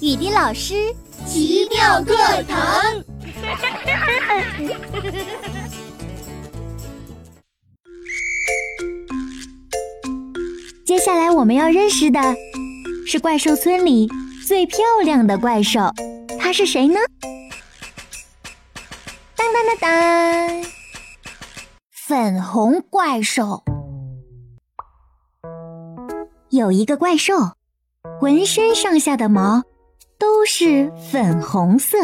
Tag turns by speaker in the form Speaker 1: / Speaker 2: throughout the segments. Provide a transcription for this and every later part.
Speaker 1: 雨滴老师
Speaker 2: 奇妙课堂。
Speaker 3: 接下来我们要认识的是怪兽村里最漂亮的怪兽，它是谁呢？当当当当，粉红怪兽。有一个怪兽，浑身上下的毛都是粉红色，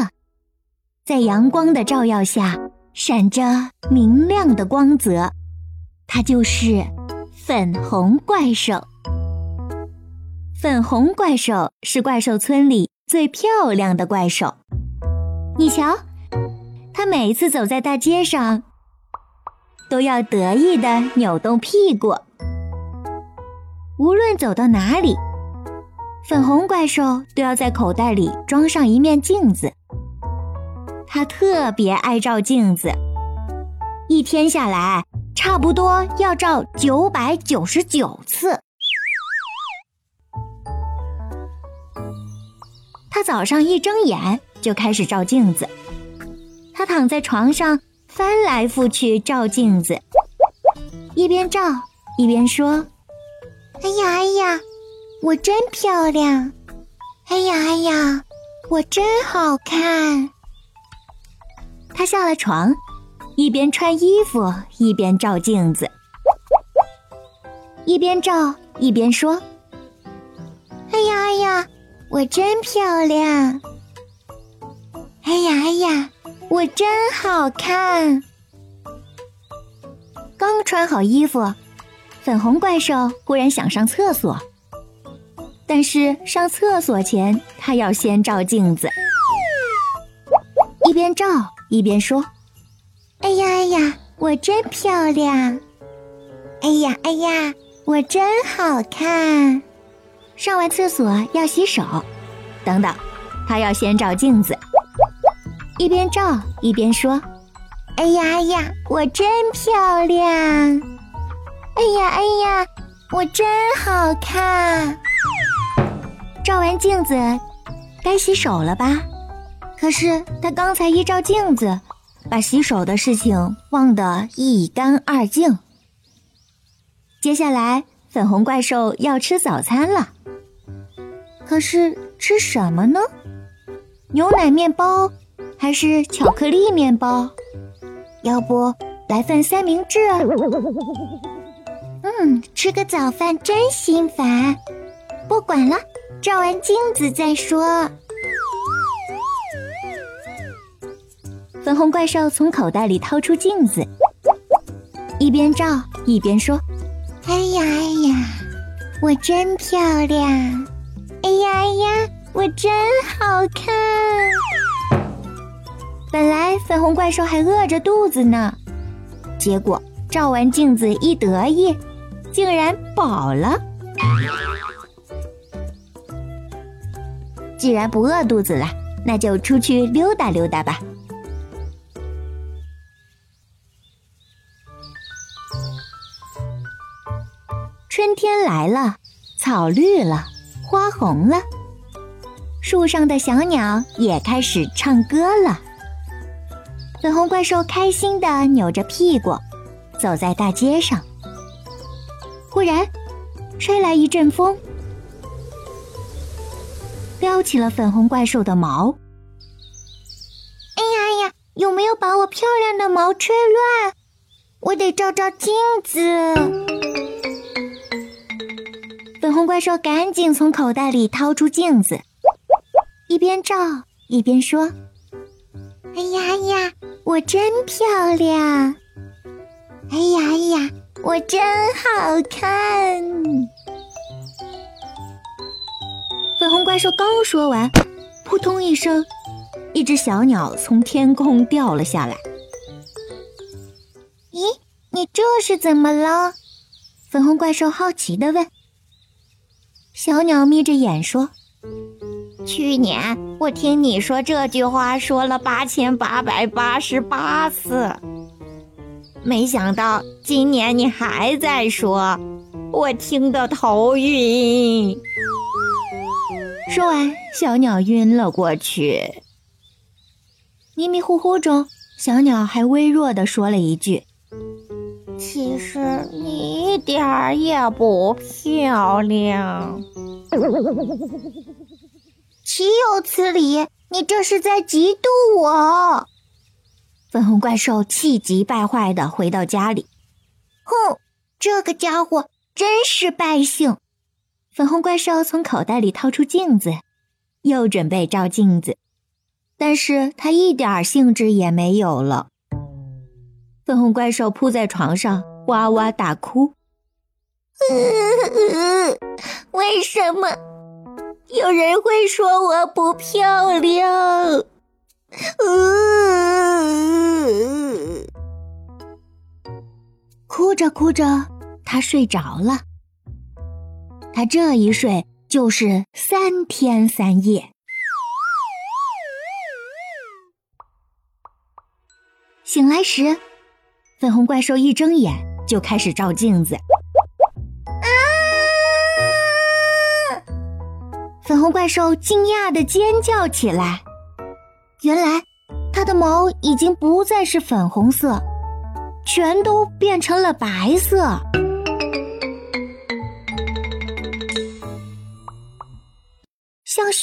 Speaker 3: 在阳光的照耀下闪着明亮的光泽。它就是粉红怪兽。粉红怪兽是怪兽村里最漂亮的怪兽。你瞧，它每次走在大街上，都要得意的扭动屁股。无论走到哪里，粉红怪兽都要在口袋里装上一面镜子。它特别爱照镜子，一天下来差不多要照九百九十九次。他早上一睁眼就开始照镜子，他躺在床上翻来覆去照镜子，一边照一边说。哎呀哎呀，我真漂亮！哎呀哎呀，我真好看！他下了床，一边穿衣服一边照镜子，一边照一边说：“哎呀哎呀，我真漂亮！哎呀哎呀，我真好看！”刚穿好衣服。粉红怪兽忽然想上厕所，但是上厕所前，他要先照镜子，一边照一边说：“哎呀哎呀，我真漂亮！哎呀哎呀，我真好看！”上完厕所要洗手，等等，他要先照镜子，一边照一边说：“哎呀哎呀，我真漂亮！”哎呀哎呀，我真好看！照完镜子，该洗手了吧？可是他刚才一照镜子，把洗手的事情忘得一干二净。接下来，粉红怪兽要吃早餐了。可是吃什么呢？牛奶面包还是巧克力面包？要不来份三明治？嗯，吃个早饭真心烦。不管了，照完镜子再说。粉红怪兽从口袋里掏出镜子，一边照一边说：“哎呀哎呀，我真漂亮！哎呀哎呀，我真好看！”本来粉红怪兽还饿着肚子呢，结果照完镜子一得意。竟然饱了！既然不饿肚子了，那就出去溜达溜达吧。春天来了，草绿了，花红了，树上的小鸟也开始唱歌了。粉红怪兽开心的扭着屁股，走在大街上。忽然，吹来一阵风，撩起了粉红怪兽的毛。哎呀呀，有没有把我漂亮的毛吹乱？我得照照镜子。粉红怪兽赶紧从口袋里掏出镜子，一边照一边说：“哎呀呀，我真漂亮！哎呀呀。”我真好看！怪兽刚说完，扑通一声，一只小鸟从天空掉了下来。咦，你这是怎么了？粉红怪兽好奇的问。小鸟眯着眼说：“去年我听你说这句话说了八千八百八十八次。”没想到今年你还在说，我听得头晕。说完，小鸟晕了过去。迷迷糊糊中，小鸟还微弱地说了一句：“
Speaker 2: 其实你一点儿也不漂亮。”
Speaker 1: 岂有此理！你这是在嫉妒我！
Speaker 3: 粉红怪兽气急败坏地回到家里。
Speaker 1: 哼，这个家伙真是败兴！
Speaker 3: 粉红怪兽从口袋里掏出镜子，又准备照镜子，但是他一点兴致也没有了。粉红怪兽扑在床上哇哇大哭。
Speaker 1: 为什么有人会说我不漂亮？
Speaker 3: 哭着哭着，他睡着了。他这一睡就是三天三夜。醒来时，粉红怪兽一睁眼就开始照镜子。啊！粉红怪兽惊讶的尖叫起来。原来，它的毛已经不再是粉红色，全都变成了白色，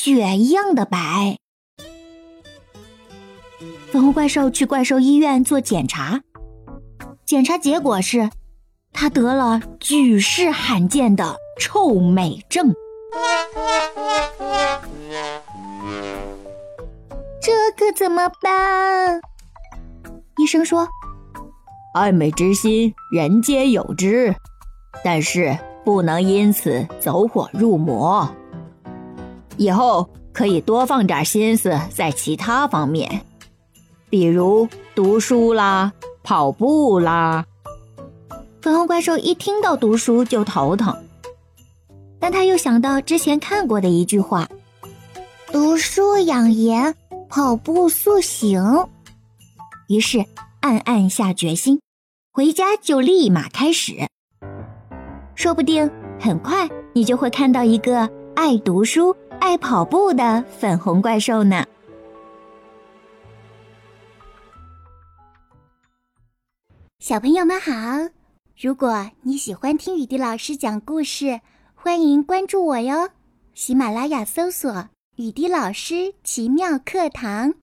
Speaker 3: 雪一样的白。粉红怪兽去怪兽医院做检查，检查结果是，他得了举世罕见的臭美症。
Speaker 1: 这可怎么办？
Speaker 3: 医生说：“
Speaker 4: 爱美之心，人皆有之，但是不能因此走火入魔。以后可以多放点心思在其他方面，比如读书啦、跑步啦。”
Speaker 3: 粉红怪兽一听到读书就头疼，但他又想到之前看过的一句话：“
Speaker 1: 读书养颜。”跑步塑形，
Speaker 3: 于是暗暗下决心，回家就立马开始。说不定很快你就会看到一个爱读书、爱跑步的粉红怪兽呢。
Speaker 1: 小朋友们好，如果你喜欢听雨滴老师讲故事，欢迎关注我哟。喜马拉雅搜索。雨滴老师奇妙课堂。